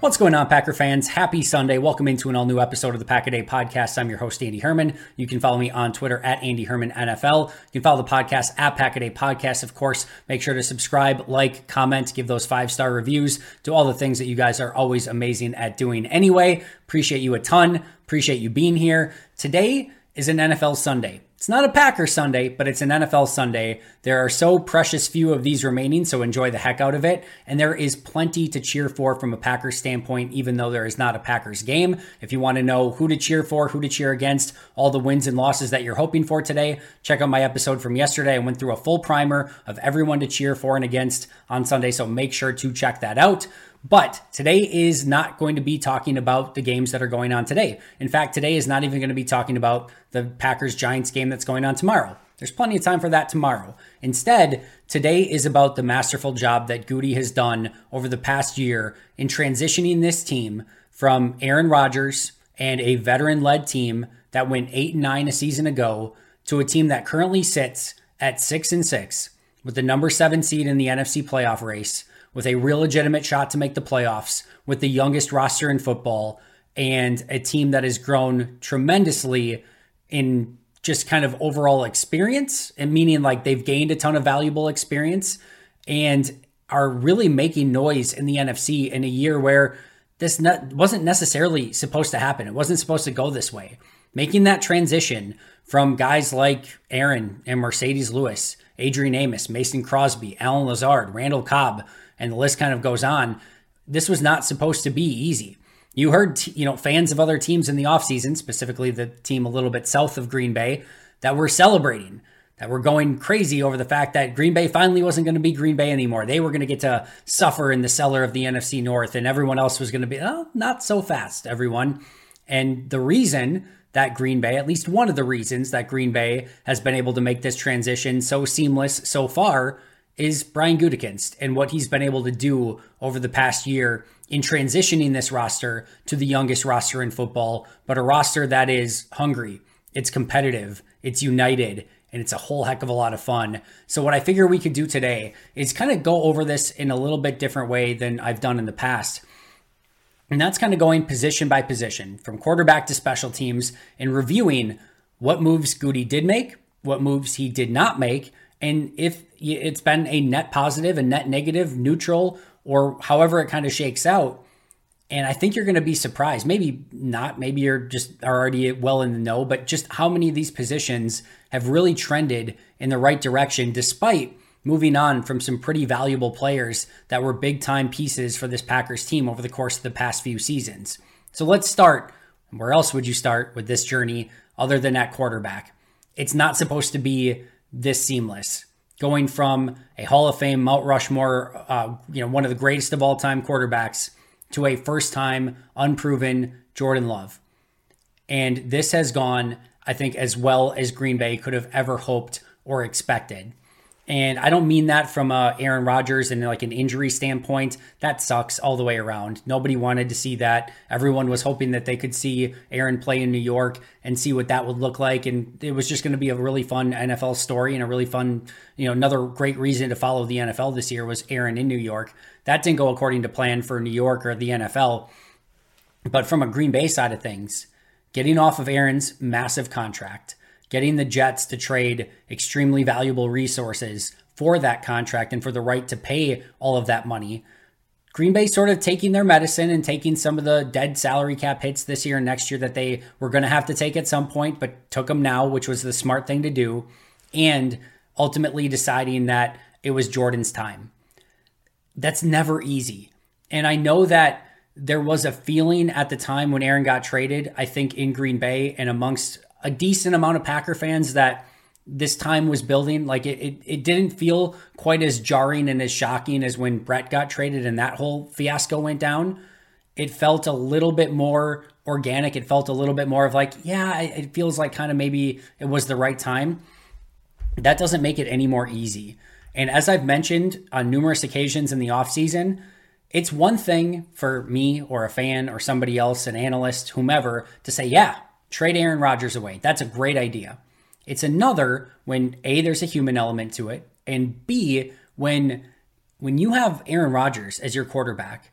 What's going on, Packer fans? Happy Sunday. Welcome into an all new episode of the Pack a Day Podcast. I'm your host, Andy Herman. You can follow me on Twitter at Andy Herman NFL. You can follow the podcast at Pack a Day Podcast. Of course, make sure to subscribe, like, comment, give those five star reviews, do all the things that you guys are always amazing at doing anyway. Appreciate you a ton. Appreciate you being here. Today is an NFL Sunday. It's not a Packer Sunday, but it's an NFL Sunday. There are so precious few of these remaining, so enjoy the heck out of it. And there is plenty to cheer for from a Packers standpoint, even though there is not a Packers game. If you want to know who to cheer for, who to cheer against, all the wins and losses that you're hoping for today, check out my episode from yesterday. I went through a full primer of everyone to cheer for and against on Sunday, so make sure to check that out. But today is not going to be talking about the games that are going on today. In fact, today is not even going to be talking about the Packers Giants game that's going on tomorrow. There's plenty of time for that tomorrow. Instead, today is about the masterful job that Goody has done over the past year in transitioning this team from Aaron Rodgers and a veteran led team that went 8 and 9 a season ago to a team that currently sits at 6 and 6 with the number 7 seed in the NFC playoff race with a real legitimate shot to make the playoffs, with the youngest roster in football, and a team that has grown tremendously in just kind of overall experience, and meaning like they've gained a ton of valuable experience and are really making noise in the NFC in a year where this wasn't necessarily supposed to happen. It wasn't supposed to go this way. Making that transition from guys like Aaron and Marcedes Lewis, Adrian Amos, Mason Crosby, Allen Lazard, Randall Cobb, and the list kind of goes on. This was not supposed to be easy. You heard, you know, fans of other teams in the offseason, specifically the team a little bit south of Green Bay, that were celebrating, that were going crazy over the fact that Green Bay finally wasn't going to be Green Bay anymore. They were going to get to suffer in the cellar of the NFC North, and everyone else was going to be, oh, not so fast, everyone. And the reason that Green Bay, at least one of the reasons that Green Bay has been able to make this transition so seamless so far is Brian Gutekunst and what he's been able to do over the past year in transitioning this roster to the youngest roster in football, but a roster that is hungry, it's competitive, it's united, and it's a whole heck of a lot of fun. So, what I figure we could do today is kind of go over this in a little bit different way than I've done in the past. And that's kind of going position by position from quarterback to special teams and reviewing what moves Goody did make, what moves he did not make, and if it's been a net positive, a net negative, neutral, or however it kind of shakes out. And I think you're going to be surprised. Maybe not. Maybe you're just already well in the know, but just how many of these positions have really trended in the right direction despite moving on from some pretty valuable players that were big time pieces for this Packers team over the course of the past few seasons. So let's start. Where else would you start with this journey other than at quarterback? It's not supposed to be this seamless. Going from a Hall of Fame Mount Rushmore, uh, you know, one of the greatest of all time quarterbacks to a first time unproven Jordan Love. And this has gone, I think, as well as Green Bay could have ever hoped or expected. And I don't mean that from uh, Aaron Rodgers and like an injury standpoint. That sucks all the way around. Nobody wanted to see that. Everyone was hoping that they could see Aaron play in New York and see what that would look like. And it was just going to be a really fun NFL story and a really fun, you know, another great reason to follow the NFL this year was Aaron in New York. That didn't go according to plan for New York or the NFL. But from a Green Bay side of things, getting off of Aaron's massive contract getting the Jets to trade extremely valuable resources for that contract and for the right to pay all of that money. Green Bay sort of taking their medicine and taking some of the dead salary cap hits this year and next year that they were going to have to take at some point, but took them now, which was the smart thing to do, and ultimately deciding that it was Jordan's time. That's never easy. And I know that there was a feeling at the time when Aaron got traded, I think in Green Bay and amongst a decent amount of Packer fans that this time was building. Like it, it, it, didn't feel quite as jarring and as shocking as when Brett got traded and that whole fiasco went down. It felt a little bit more organic. It felt a little bit more of like, yeah, it feels like kind of maybe it was the right time. That doesn't make it any more easy. And as I've mentioned on numerous occasions in the offseason, it's one thing for me or a fan or somebody else, an analyst, whomever, to say, yeah, Trade Aaron Rodgers away. That's a great idea. It's another when A, there's a human element to it, and B, when when you have Aaron Rodgers as your quarterback,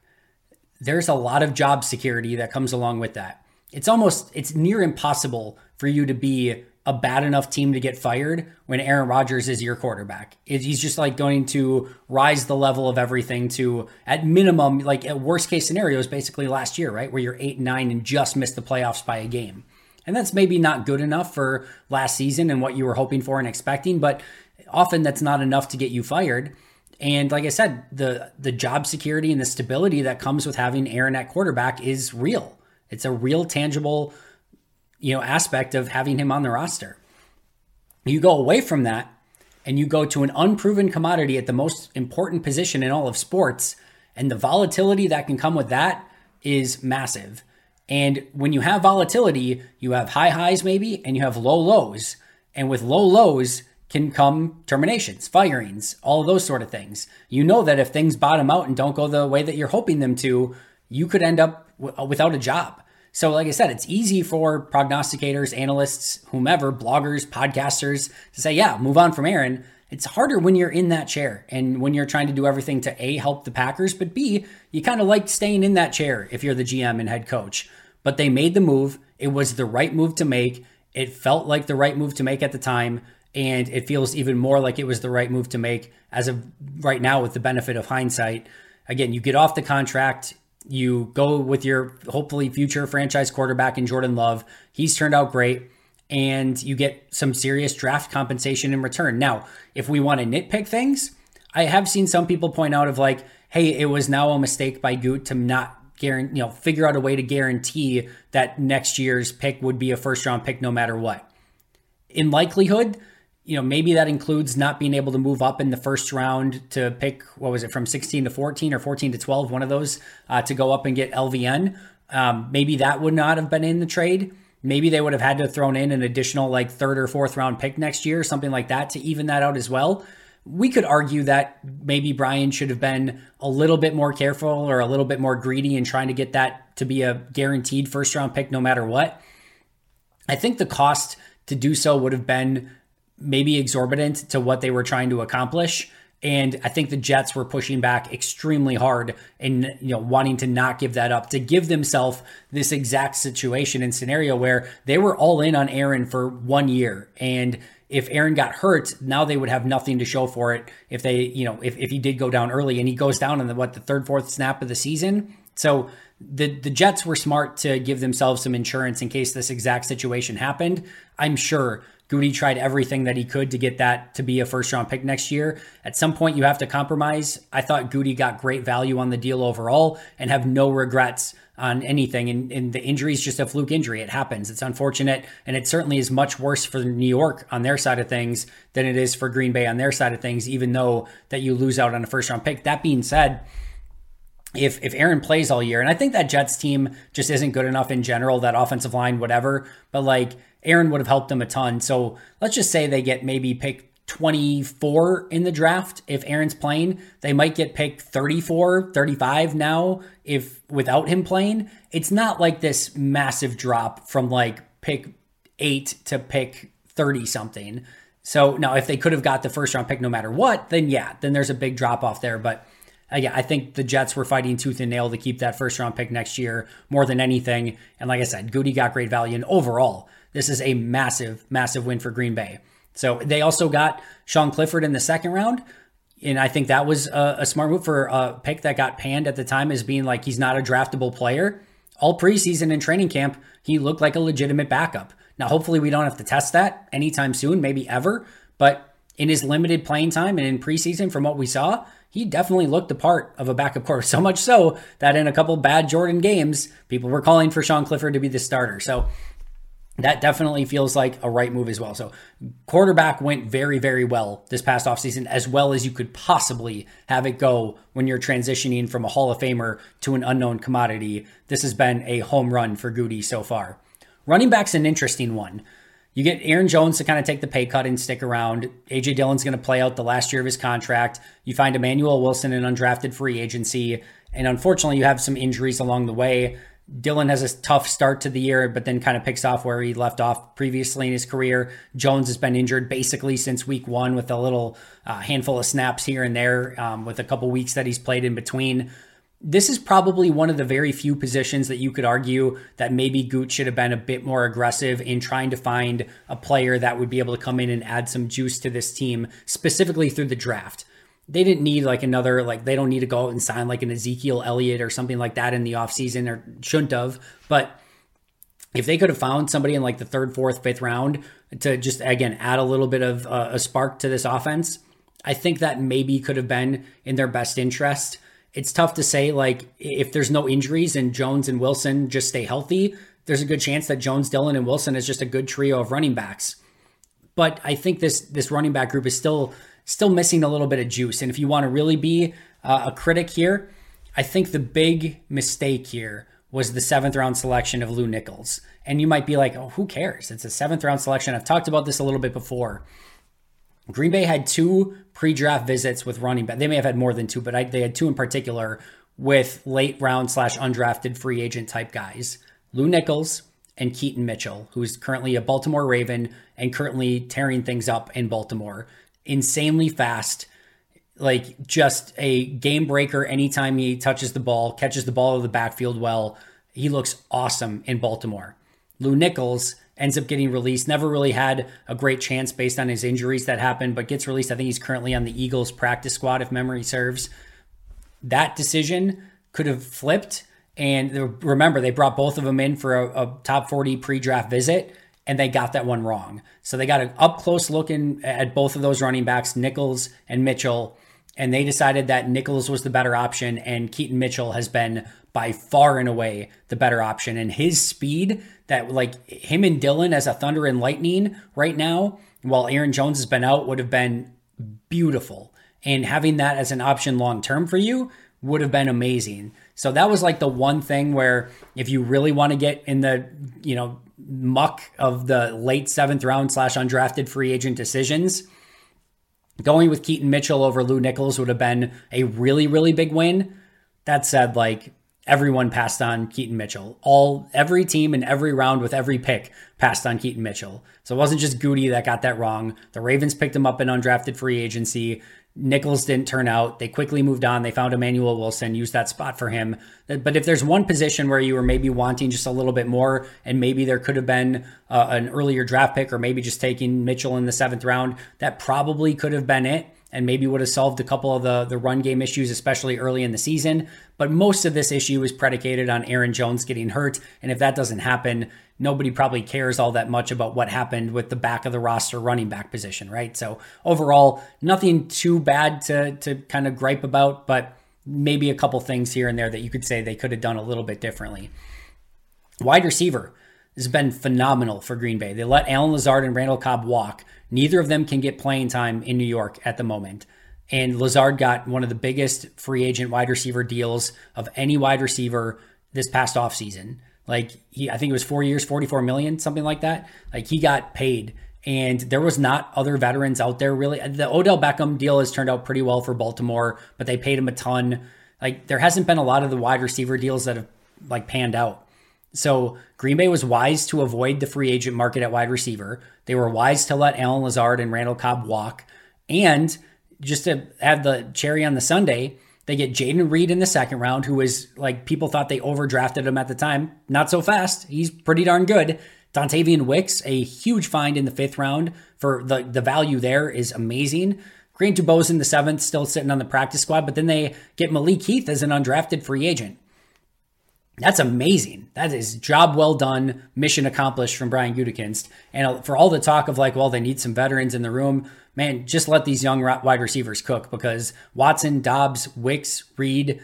there's a lot of job security that comes along with that. It's almost it's near impossible for you to be a bad enough team to get fired when Aaron Rodgers is your quarterback. He's just like going to rise the level of everything to, at minimum, like at worst case scenarios, basically last year, right? Where you're eight and nine and just missed the playoffs by a game. And that's maybe not good enough for last season and what you were hoping for and expecting, but often that's not enough to get you fired. And like I said, the the job security and the stability that comes with having Aaron at quarterback is real. It's a real tangible, you know, aspect of having him on the roster. You go away from that and you go to an unproven commodity at the most important position in all of sports, and the volatility that can come with that is massive. And when you have volatility, you have high highs maybe, and you have low lows. And with low lows can come terminations, firings, all of those sort of things. You know that if things bottom out and don't go the way that you're hoping them to, you could end up w- uh, without a job. So, like I said, it's easy for prognosticators, analysts, whomever, bloggers, podcasters to say, yeah, move on from Aaron. It's harder when you're in that chair and when you're trying to do everything to A, help the Packers, but B, you kind of like staying in that chair if you're the GM and head coach. But they made the move. It was the right move to make. It felt like the right move to make at the time. And it feels even more like it was the right move to make as of right now with the benefit of hindsight. Again, you get off the contract, you go with your hopefully future franchise quarterback in Jordan Love. He's turned out great and you get some serious draft compensation in return. Now, if we want to nitpick things, I have seen some people point out of like, hey, it was now a mistake by Goot to not guarantee, you know, figure out a way to guarantee that next year's pick would be a first round pick no matter what. In likelihood, you know, maybe that includes not being able to move up in the first round to pick, what was it, from 16 to 14 or 14 to 12, one of those uh, to go up and get LVN. Um, maybe that would not have been in the trade. Maybe they would have had to have thrown in an additional like third or fourth round pick next year, something like that to even that out as well. We could argue that maybe Brian should have been a little bit more careful or a little bit more greedy in trying to get that to be a guaranteed first round pick no matter what. I think the cost to do so would have been maybe exorbitant to what they were trying to accomplish. And I think the Jets were pushing back extremely hard and you know wanting to not give that up, to give themselves this exact situation and scenario where they were all in on Aaron for one year. And if Aaron got hurt, now they would have nothing to show for it if they, you know, if, if he did go down early and he goes down in the what the third, fourth snap of the season. So the the Jets were smart to give themselves some insurance in case this exact situation happened. I'm sure Goody tried everything that he could to get that to be a first round pick next year. At some point, you have to compromise. I thought Goody got great value on the deal overall and have no regrets on anything. And, and the injury is just a fluke injury. It happens. It's unfortunate. And it certainly is much worse for New York on their side of things than it is for Green Bay on their side of things, even though that you lose out on a first round pick. That being said, if if Aaron plays all year, and I think that Jets team just isn't good enough in general, that offensive line, whatever, but like Aaron would have helped them a ton. So let's just say they get maybe pick 24 in the draft if Aaron's playing. They might get picked 34, 35 now if without him playing. It's not like this massive drop from like pick 8 to pick 30 something. So now if they could have got the first round pick no matter what, then yeah, then there's a big drop off there, but yeah, I think the Jets were fighting tooth and nail to keep that first round pick next year more than anything. And like I said, Goody got great value. And overall, this is a massive, massive win for Green Bay. So they also got Sean Clifford in the second round. And I think that was a, a smart move for a pick that got panned at the time as being like he's not a draftable player. All preseason and training camp, he looked like a legitimate backup. Now, hopefully, we don't have to test that anytime soon, maybe ever. But in his limited playing time and in preseason, from what we saw, he definitely looked the part of a backup quarterback. So much so that in a couple bad Jordan games, people were calling for Sean Clifford to be the starter. So that definitely feels like a right move as well. So, quarterback went very, very well this past offseason, as well as you could possibly have it go when you're transitioning from a Hall of Famer to an unknown commodity. This has been a home run for Goody so far. Running back's an interesting one. You get Aaron Jones to kind of take the pay cut and stick around. AJ Dillon's going to play out the last year of his contract. You find Emmanuel Wilson in undrafted free agency. And unfortunately, you have some injuries along the way. Dillon has a tough start to the year, but then kind of picks off where he left off previously in his career. Jones has been injured basically since week one with a little uh, handful of snaps here and there, um, with a couple weeks that he's played in between. This is probably one of the very few positions that you could argue that maybe Gooch should have been a bit more aggressive in trying to find a player that would be able to come in and add some juice to this team, specifically through the draft they didn't need like another like they don't need to go out and sign like an Ezekiel Elliott or something like that in the offseason or shouldn't have. But if they could have found somebody in like the third, fourth, fifth round to just again add a little bit of uh, a spark to this offense, I think that maybe could have been in their best interest. It's tough to say like if there's no injuries and Jones and Wilson just stay healthy, there's a good chance that Jones, Dillon, and Wilson is just a good trio of running backs. But I think this this running back group is still still missing a little bit of juice. And if you want to really be uh, a critic here, I think the big mistake here was the seventh round selection of Lew Nichols. And you might be like, oh, who cares? It's a seventh round selection. I've talked about this a little bit before. Green Bay had two pre draft visits with running back. They may have had more than two, but I, they had two in particular with late round slash undrafted free agent type guys Lew Nichols and Keaton Mitchell, who's currently a Baltimore Raven and currently tearing things up in Baltimore insanely fast, like just a game breaker anytime he touches the ball, catches the ball of the backfield well. He looks awesome in Baltimore. Lew Nichols ends up getting released. Never really had a great chance based on his injuries that happened, but gets released. I think he's currently on the Eagles practice squad, if memory serves. That decision could have flipped. And remember, they brought both of them in for a, a top 40 pre draft visit and they got that one wrong. So they got an up close looking at both of those running backs, Nichols and Mitchell, and they decided that Nichols was the better option, and Keaton Mitchell has been by far and away the better option. And his speed, that like him and Dillon as a thunder and lightning right now, while Aaron Jones has been out, would have been beautiful. And having that as an option long term for you would have been amazing. So that was like the one thing where if you really want to get in the, you know, muck of the late seventh round slash undrafted free agent decisions, going with Keaton Mitchell over Lew Nichols would have been a really, really big win. That said, like everyone passed on Keaton Mitchell. All every team in every round with every pick passed on Keaton Mitchell. So it wasn't just Goody that got that wrong. The Ravens picked him up in undrafted free agency. Nichols didn't turn out. They quickly moved on. They found Emmanuel Wilson, used that spot for him. But if there's one position where you were maybe wanting just a little bit more, and maybe there could have been uh, an earlier draft pick, or maybe just taking Mitchell in the seventh round, that probably could have been it and maybe would have solved a couple of the, the run game issues, especially early in the season. But most of this issue is predicated on Aaron Jones getting hurt. And if that doesn't happen, nobody probably cares all that much about what happened with the back of the roster running back position, right? So overall, nothing too bad to, to kind of gripe about, but maybe a couple things here and there that you could say they could have done a little bit differently. Wide receiver has been phenomenal for Green Bay. They let Allen Lazard and Randall Cobb walk. Neither of them can get playing time in New York at the moment. And Lazard got one of the biggest free agent wide receiver deals of any wide receiver this past offseason. Like he I think it was 4 years, 44 million, something like that. Like he got paid and there was not other veterans out there really. The Odell Beckham deal has turned out pretty well for Baltimore, but they paid him a ton. Like there hasn't been a lot of the wide receiver deals that have like panned out. So Green Bay was wise to avoid the free agent market at wide receiver. They were wise to let Allen Lazard and Randall Cobb walk. And just to have the cherry on the sundae, they get Jayden Reed in the second round, who was like people thought they overdrafted him at the time. Not so fast. He's pretty darn good. Dontayvion Wicks, a huge find in the fifth round for the, the value there is amazing. Grant DuBose in the seventh, still sitting on the practice squad, but then they get Malik Heath as an undrafted free agent. That's amazing. That is job well done, mission accomplished from Brian Gutekunst. And uh, for all the talk of like, well, they need some veterans in the room, man, just let these young wide receivers cook because Watson, Doubs, Wicks, Reed,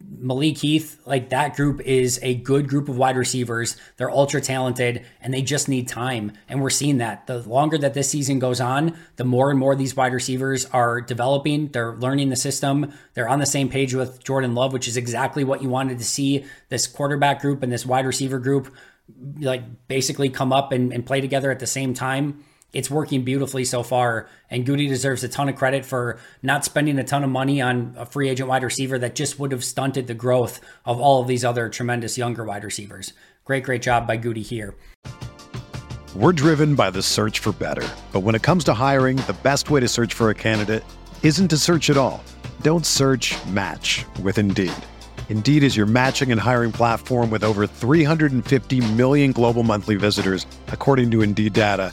Malik Heath, like that group is a good group of wide receivers. They're ultra talented and they just need time. And we're seeing that. The longer that this season goes on, the more and more these wide receivers are developing. They're learning the system. They're on the same page with Jordan Love, which is exactly what you wanted to see this quarterback group and this wide receiver group like basically come up and, and play together at the same time it's working beautifully so far. And Goody deserves a ton of credit for not spending a ton of money on a free agent wide receiver that just would have stunted the growth of all of these other tremendous younger wide receivers. Great, great job by Goody here. We're driven by the search for better. But when it comes to hiring, the best way to search for a candidate isn't to search at all. Don't search match with Indeed. Indeed is your matching and hiring platform with over 350 million global monthly visitors, according to Indeed data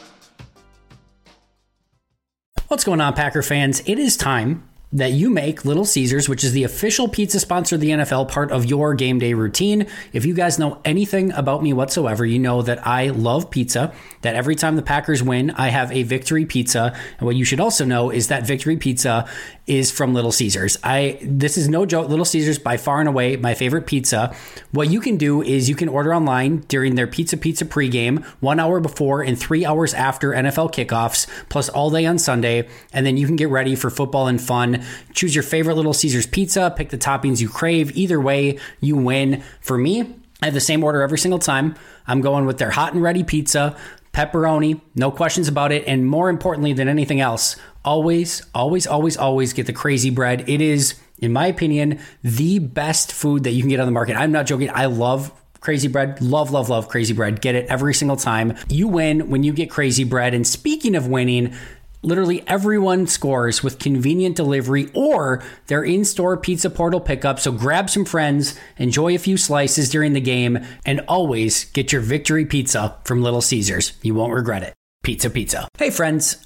What's going on, Packer fans? It is time that you make Little Caesars, which is the official pizza sponsor of the NFL, part of your game day routine. If you guys know anything about me whatsoever, you know that I love pizza, that every time the Packers win, I have a victory pizza. And what you should also know is that victory pizza is from Little Caesars. I this is no joke. Little Caesars by far and away my favorite pizza. What you can do is you can order online during their Pizza Pizza pregame, one hour before and three hours after NFL kickoffs, plus all day on Sunday, and then you can get ready for football and fun. Choose your favorite Little Caesars pizza, pick the toppings you crave. Either way, you win. For me, I have the same order every single time. I'm going with their hot and ready pizza, pepperoni, no questions about it. And more importantly than anything else, always, always, always, always get the crazy bread. It is, in my opinion, the best food that you can get on the market. I'm not joking. I love Crazy bread, love, love, love crazy bread. Get it every single time. You win when you get crazy bread. And speaking of winning, Literally everyone scores with convenient delivery or their in store pizza portal pickup. So grab some friends, enjoy a few slices during the game, and always get your victory pizza from Little Caesars. You won't regret it. Pizza, pizza. Hey, friends.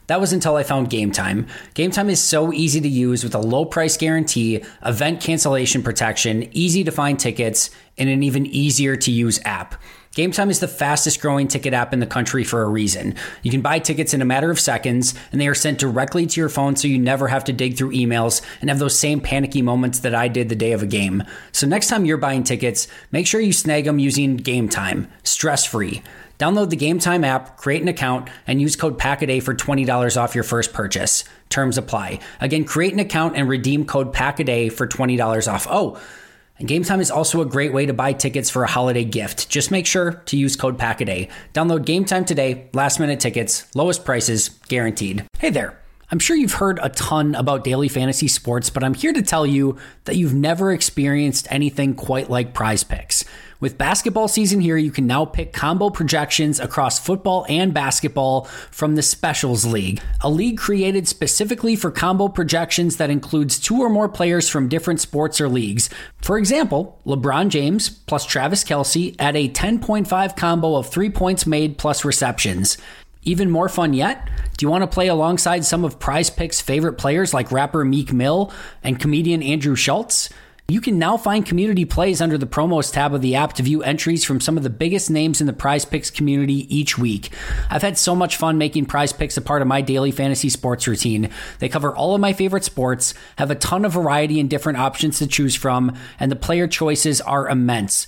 That was until I found Game Time. Game Time is so easy to use with a low price guarantee, event cancellation protection, easy to find tickets, and an even easier to use app. Game Time is the fastest growing ticket app in the country for a reason. You can buy tickets in a matter of seconds, and they are sent directly to your phone so you never have to dig through emails and have those same panicky moments that I did the day of a game. So, next time you're buying tickets, make sure you snag them using Game Time, stress free. Download the Game Time app, create an account, and use code PACKADAY for $20 off your first purchase. Terms apply. Again, create an account and redeem code PACKADAY for $20 off. Oh, and Game Time is also a great way to buy tickets for a holiday gift. Just make sure to use code PACKADAY. Download Game Time today. Last minute tickets, lowest prices, guaranteed. Hey there. I'm sure you've heard a ton about daily fantasy sports, but I'm here to tell you that you've never experienced anything quite like prize picks. With basketball season here, you can now pick combo projections across football and basketball from the Specials League, a league created specifically for combo projections that includes two or more players from different sports or leagues. For example, LeBron James plus Travis Kelce at a 10.5 combo of three points made plus receptions. Even more fun yet? Do you want to play alongside some of Prize Picks' favorite players like rapper Meek Mill and comedian Andrew Schulz? You can now find community plays under the promos tab of the app to view entries from some of the biggest names in the prize picks community each week. I've had so much fun making prize picks a part of my daily fantasy sports routine. They cover all of my favorite sports, have a ton of variety and different options to choose from, and the player choices are immense.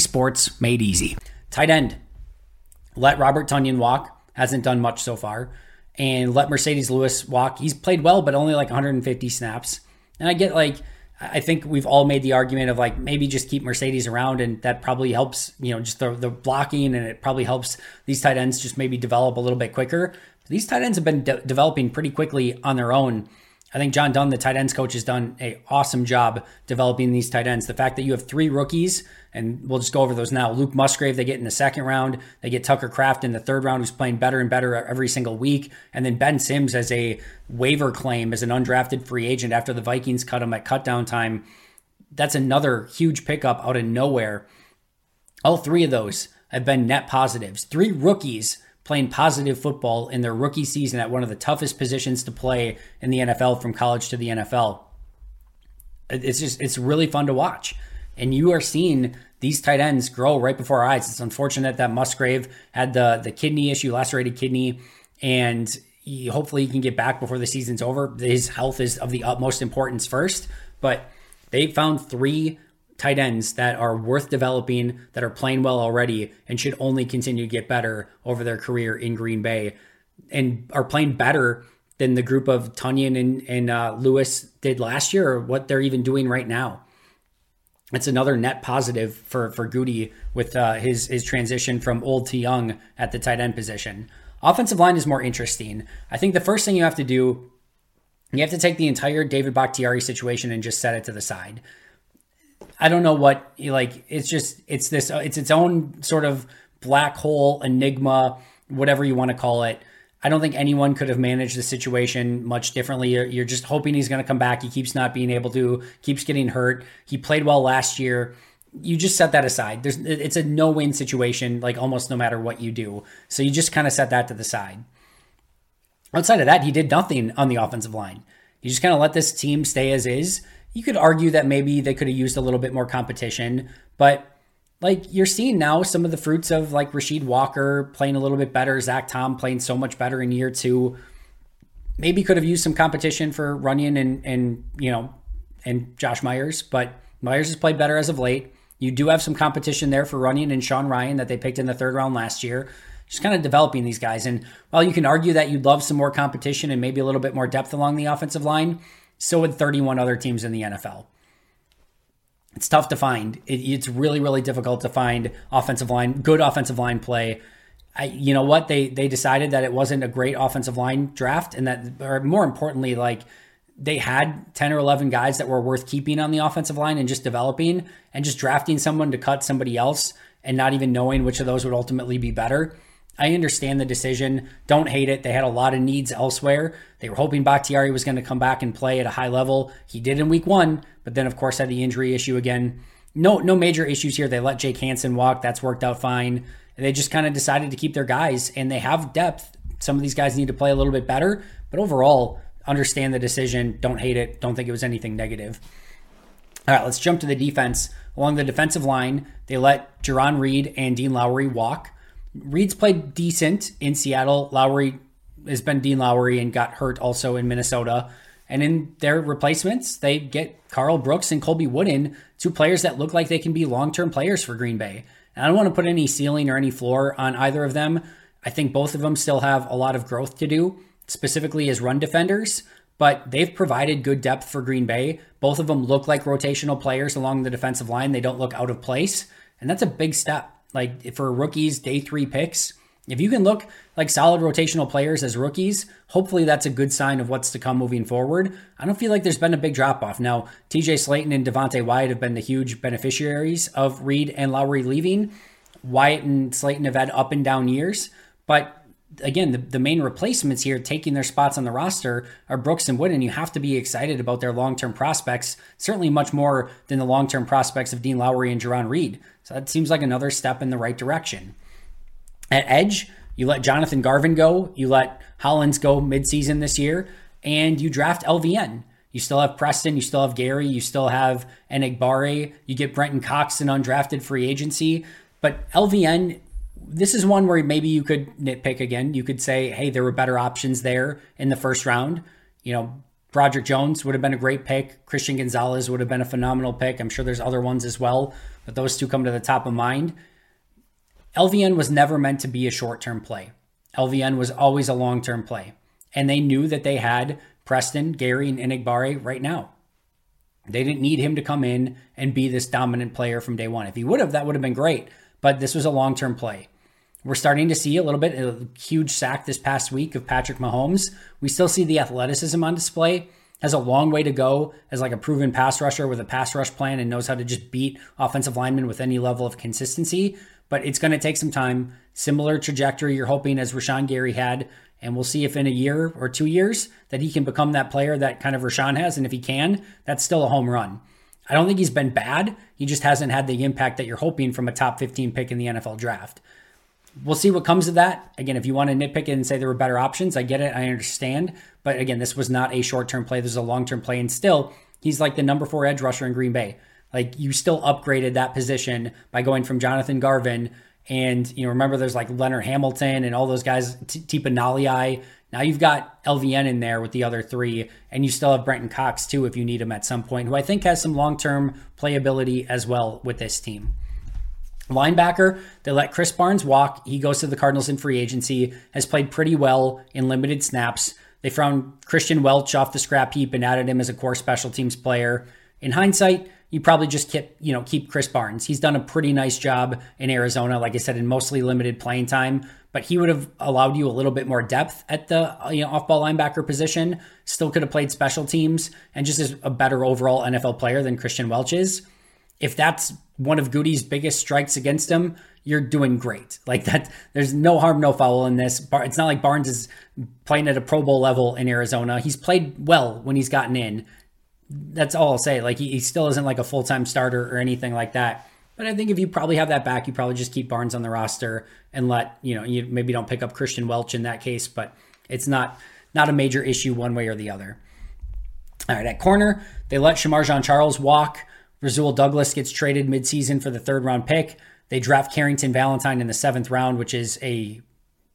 sports made easy. Tight end. Let Robert Tonyan walk. Hasn't done much so far. And let Marcedes Lewis walk. He's played well, but only like 150 snaps. And I get like, I think we've all made the argument of like maybe just keep Marcedes around, and that probably helps, you know, just the, the blocking, and it probably helps these tight ends just maybe develop a little bit quicker. These tight ends have been de- developing pretty quickly on their own I think John Dunn, the tight ends coach, has done a awesome job developing these tight ends. The fact that you have three rookies, and we'll just go over those now. Luke Musgrave, they get in the second round. They get Tucker Kraft in the third round, who's playing better and better every single week. And then Ben Sims as a waiver claim as an undrafted free agent after the Vikings cut him at cutdown time. That's another huge pickup out of nowhere. All three of those have been net positives. Three rookies playing positive football in their rookie season at one of the toughest positions to play in the NFL from college to the NFL. It's just it's really fun to watch. And you are seeing these tight ends grow right before our eyes. It's unfortunate that Musgrave had the the kidney issue, lacerated kidney, and he, hopefully he can get back before the season's over. His health is of the utmost importance first, but they found three tight ends that are worth developing, that are playing well already, and should only continue to get better over their career in Green Bay, and are playing better than the group of Tonyan and, and uh, Lewis did last year, or what they're even doing right now. It's another net positive for for Goody with uh, his his transition from old to young at the tight end position. Offensive line is more interesting. I think the first thing you have to do, you have to take the entire David Bakhtiari situation and just set it to the side. I don't know what like it's just it's this it's its own sort of black hole enigma, whatever you want to call it. I don't think anyone could have managed the situation much differently. You're, you're just hoping he's going to come back. He keeps not being able to, keeps getting hurt. He played well last year. You just set that aside. There's it's a no-win situation, like almost no matter what you do. So you just kind of set that to the side. Outside of that, he did nothing on the offensive line. You just kind of let this team stay as is you could argue that maybe they could have used a little bit more competition, but like you're seeing now some of the fruits of like Rasheed Walker playing a little bit better, Zach Tom playing so much better in year two. Maybe could have used some competition for Runyan and and you know and Josh Myers, but Myers has played better as of late. You do have some competition there for Runyan and Sean Rhyan that they picked in the third round last year. Just kind of developing these guys. And while you can argue that you'd love some more competition and maybe a little bit more depth along the offensive line, so would 31 other teams in the NFL. It's tough to find. It, it's really, really difficult to find offensive line, good offensive line play. I, you know what? They they decided that it wasn't a great offensive line draft, and that, or more importantly, like they had 10 or 11 guys that were worth keeping on the offensive line and just developing and just drafting someone to cut somebody else and not even knowing which of those would ultimately be better. I understand the decision. Don't hate it. They had a lot of needs elsewhere. They were hoping Bakhtiari was going to come back and play at a high level. He did in week one, but then of course had the injury issue again. No, no major issues here. They let Jake Hanson walk. That's worked out fine. They just kind of decided to keep their guys, and they have depth. Some of these guys need to play a little bit better, but overall, understand the decision. Don't hate it. Don't think it was anything negative. All right, let's jump to the defense. Along the defensive line, they let Jarran Reed and Dean Lowry walk. Reed's played decent in Seattle. Lowry has been Dean Lowry and got hurt also in Minnesota. And in their replacements, they get Karl Brooks and Colby Wooden, two players that look like they can be long term players for Green Bay. And I don't want to put any ceiling or any floor on either of them. I think both of them still have a lot of growth to do, specifically as run defenders, but they've provided good depth for Green Bay. Both of them look like rotational players along the defensive line. They don't look out of place. And that's a big step like for rookies, day three picks. If you can look like solid rotational players as rookies, hopefully that's a good sign of what's to come moving forward. I don't feel like there's been a big drop off. Now, TJ Slaton and Devonte Wyatt have been the huge beneficiaries of Reed and Lowry leaving. Wyatt and Slaton have had up and down years, but again, the, the main replacements here taking their spots on the roster are Brooks and Wood, and you have to be excited about their long term prospects, certainly much more than the long term prospects of Dean Lowry and Jarran Reed. So that seems like another step in the right direction. At Edge, you let Jonathan Garvin go, you let Hollins go midseason this year, and you draft LVN. You still have Preston, you still have Gary, you still have Enagbare, you get Brenton Cox an undrafted free agency. But LVN this is one where maybe you could nitpick again. You could say, hey, there were better options there in the first round. You know, Broderick Jones would have been a great pick. Christian Gonzalez would have been a phenomenal pick. I'm sure there's other ones as well, but those two come to the top of mind. LVN was never meant to be a short term play. LVN was always a long term play. And they knew that they had Preston, Gary, and Enagbare right now. They didn't need him to come in and be this dominant player from day one. If he would have, that would have been great. But this was a long term play. We're starting to see a little bit of a huge sack this past week of Patrick Mahomes. We still see the athleticism on display. Has a long way to go as like a proven pass rusher with a pass rush plan and knows how to just beat offensive linemen with any level of consistency. But it's going to take some time. Similar trajectory you're hoping as Rashan Gary had. And we'll see if in a year or two years that he can become that player that kind of Rashan has. And if he can, that's still a home run. I don't think he's been bad. He just hasn't had the impact that you're hoping from a top 15 pick in the NFL draft we'll see what comes of that. Again, if you want to nitpick it and say there were better options, I get it. I understand. But again, this was not a short term play. This is a long term play. And still, he's like the number four edge rusher in Green Bay. Like you still upgraded that position by going from Jonathan Garvin. And, you know, remember there's like Leonard Hamilton and all those guys, Tipa Galeai. Now you've got LVN in there with the other three, and you still have Brenton Cox too if you need him at some point, who I think has some long term playability as well with this team. Linebacker, they let Krys Barnes walk. He goes to the Cardinals in free agency, has played pretty well in limited snaps. They found Kristian Welch off the scrap heap and added him as a core special teams player. In hindsight, you probably just keep, you know, keep Krys Barnes. He's done a pretty nice job in Arizona, like I said, in mostly limited playing time, but he would have allowed you a little bit more depth at the you know, off-ball linebacker position. Still could have played special teams and just is a better overall NFL player than Kristian Welch is if that's one of Goody's biggest strikes against him, you're doing great. Like that, there's no harm, no foul in this. It's not like Barnes is playing at a Pro Bowl level in Arizona. He's played well when he's gotten in. That's all I'll say. Like he, he still isn't like a full time starter or anything like that. But I think if you probably have that back, you probably just keep Barnes on the roster and let you know you maybe don't pick up Kristian Welch in that case, but it's not not a major issue one way or the other. All right, at corner, they let Shemar Jean Charles walk. Rasul Douglas gets traded midseason for the third round pick. They draft Carrington Valentine in the seventh round, which is a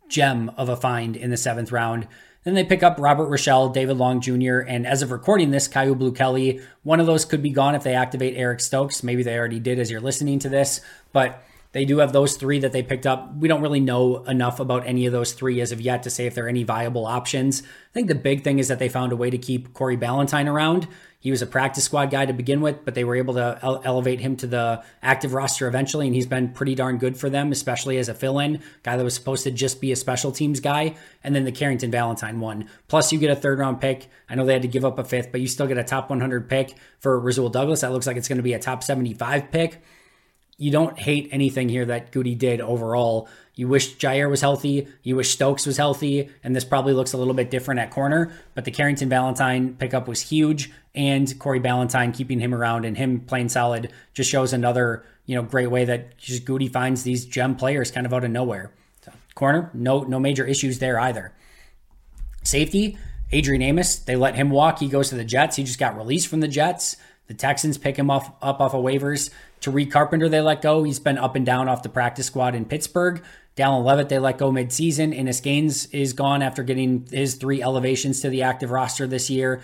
gem of a find in the seventh round. Then they pick up Robert Rochelle, David Long Jr., and as of recording this, Kyu Blue Kelly. One of those could be gone if they activate Eric Stokes. Maybe they already did as you're listening to this, but they do have those three that they picked up. We don't really know enough about any of those three as of yet to say if there are any viable options. I think the big thing is that they found a way to keep Corey Ballentine around. He was a practice squad guy to begin with, but they were able to ele- elevate him to the active roster eventually, and he's been pretty darn good for them, especially as a fill in guy that was supposed to just be a special teams guy. And then the Carrington Valentine one. Plus, you get a third round pick. I know they had to give up a fifth, but you still get a top 100 pick for Rasul Douglas. That looks like it's going to be a top 75 pick you don't hate anything here that Goody did overall. You wish Jaire was healthy. You wish Stokes was healthy. And this probably looks a little bit different at corner. But the Carrington Valentine pickup was huge. And Corey Ballentine keeping him around and him playing solid just shows another, you know, great way that just Goody finds these gem players kind of out of nowhere. So, corner, no, no major issues there either. Safety, Adrian Amos, they let him walk. He goes to the Jets. He just got released from the Jets. The Texans pick him off, up off of waivers. Tariq Carpenter, they let go. He's been up and down off the practice squad in Pittsburgh. Dallin Leavitt, they let go midseason. Innis Gaines is gone after getting his three elevations to the active roster this year.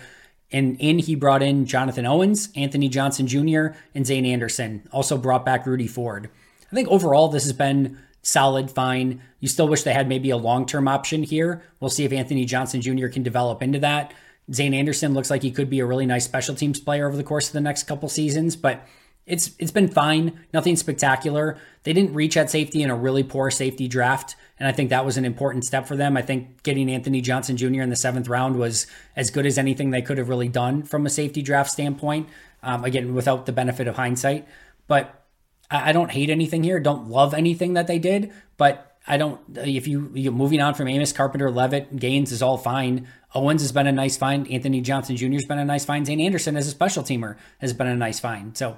And in, he brought in Jonathan Owens, Anthony Johnson Jr., and Zayne Anderson. Also brought back Rudy Ford. I think overall, this has been solid, fine. You still wish they had maybe a long term option here. We'll see if Anthony Johnson Jr. can develop into that. Zayne Anderson looks like he could be a really nice special teams player over the course of the next couple seasons, but it's it's been fine, nothing spectacular. They didn't reach at safety in a really poor safety draft, and I think that was an important step for them. I think getting Anthony Johnson Jr. in the seventh round was as good as anything they could have really done from a safety draft standpoint. Um, again, without the benefit of hindsight, but I, I don't hate anything here. Don't love anything that they did, but I don't. If you you moving on from Amos Carpenter, Leavitt, Gaines is all fine. Owens has been a nice find. Anthony Johnson Jr. has been a nice find. Zayne Anderson as a special teamer has been a nice find. So,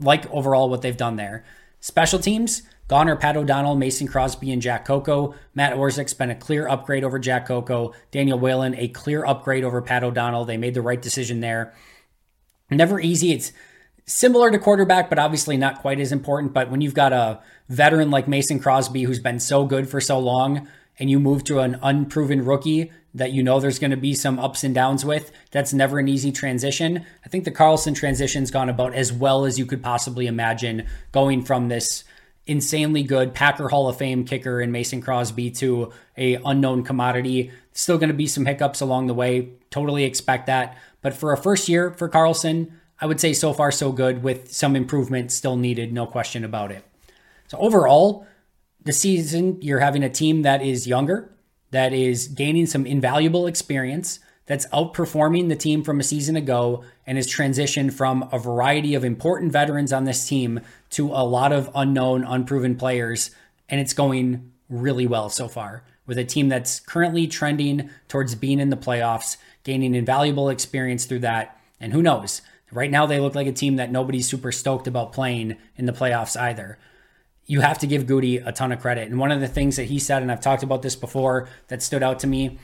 like overall what they've done there. Special teams, Goner, Pat O'Donnell, Mason Crosby, and Jack Coco. Matt Orzech's been a clear upgrade over Jack Coco. Daniel Whelan, a clear upgrade over Pat O'Donnell. They made the right decision there. Never easy. It's similar to quarterback, but obviously not quite as important. But when you've got a veteran like Mason Crosby who's been so good for so long, and you move to an unproven rookie that you know there's going to be some ups and downs with, that's never an easy transition. I think the Carlson transition's gone about as well as you could possibly imagine going from this insanely good Packer Hall of Fame kicker in Mason Crosby to a unknown commodity. Still going to be some hiccups along the way. Totally expect that. But for a first year for Carlson, I would say so far so good with some improvement still needed, no question about it. So overall, the season you're having a team that is younger, that is gaining some invaluable experience, that's outperforming the team from a season ago and has transitioned from a variety of important veterans on this team to a lot of unknown, unproven players. And it's going really well so far with a team that's currently trending towards being in the playoffs, gaining invaluable experience through that. And who knows? Right now, they look like a team that nobody's super stoked about playing in the playoffs either. You have to give Goody a ton of credit. And one of the things that he said, and I've talked about this before, that stood out to me,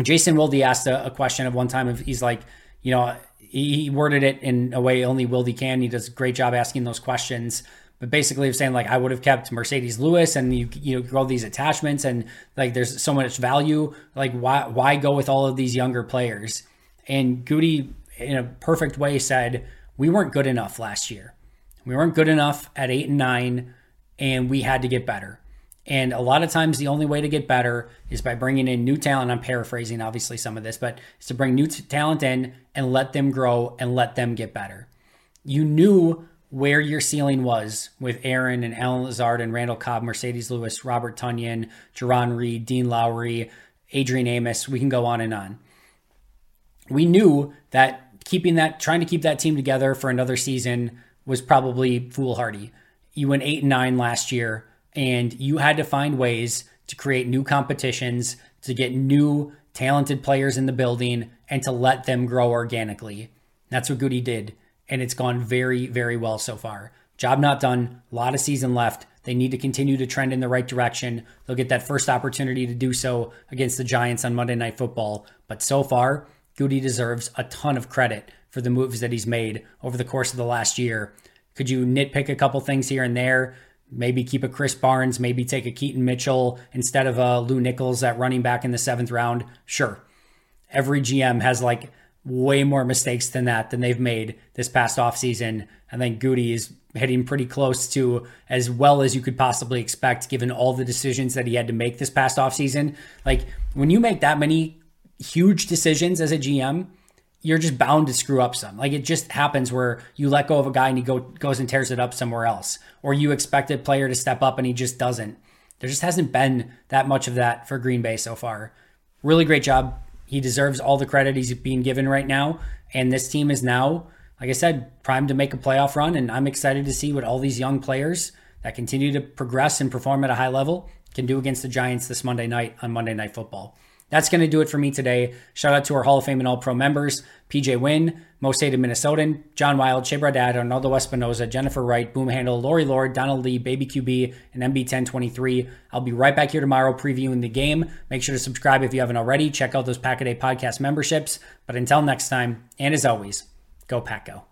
Jason Wilde asked a, a question of one time of he's like, you know, he worded it in a way only Wilde can. He does a great job asking those questions. But basically, of saying like I would have kept Marcedes Lewis, and you you know grow these attachments, and like there's so much value. Like why why go with all of these younger players? And Goody in a perfect way said, We weren't good enough last year. We weren't good enough at eight and nine, and we had to get better. And a lot of times, the only way to get better is by bringing in new talent. I'm paraphrasing, obviously, some of this, but it's to bring new t- talent in and let them grow and let them get better. You knew where your ceiling was with Aaron and Allen Lazard and Randall Cobb, Marcedes Lewis, Robert Tonyan, Jarran Reed, Dean Lowry, Adrian Amos. We can go on and on. We knew that keeping that, trying to keep that team together for another season was probably foolhardy. You went eight and nine last year, and you had to find ways to create new competitions, to get new talented players in the building, and to let them grow organically. That's what Goody did, and it's gone very, very well so far. Job not done, a lot of season left. They need to continue to trend in the right direction. They'll get that first opportunity to do so against the Giants on Monday Night Football. But so far, Goody deserves a ton of credit for the moves that he's made over the course of the last year. Could you nitpick a couple things here and there? maybe keep a Krys Barnes, maybe take a Keaton Mitchell instead of a Lew Nichols at running back in the seventh round. Sure. Every GM has like way more mistakes than that than they've made this past offseason. I think Goody is hitting pretty close to as well as you could possibly expect given all the decisions that he had to make this past offseason. Like when you make that many huge decisions as a GM, you're just bound to screw up some. Like it just happens where you let go of a guy and he go, goes and tears it up somewhere else, or you expect a player to step up and he just doesn't. There just hasn't been that much of that for Green Bay so far. Really great job. He deserves all the credit he's being given right now. And this team is now, like I said, primed to make a playoff run. And I'm excited to see what all these young players that continue to progress and perform at a high level can do against the Giants this Monday night on Monday Night Football. That's going to do it for me today. Shout out to our Hall of Fame and All Pro members PJ Wynn, most hated Minnesotan, John Wild, Shea Dad, Arnaldo Espinoza, Jennifer Wright, Boom Handle, Lori Lord, Donald Lee, Baby QB, and MB1023. I'll be right back here tomorrow previewing the game. Make sure to subscribe if you haven't already. Check out those Pack a Day podcast memberships. But until next time, and as always, go Pack Go.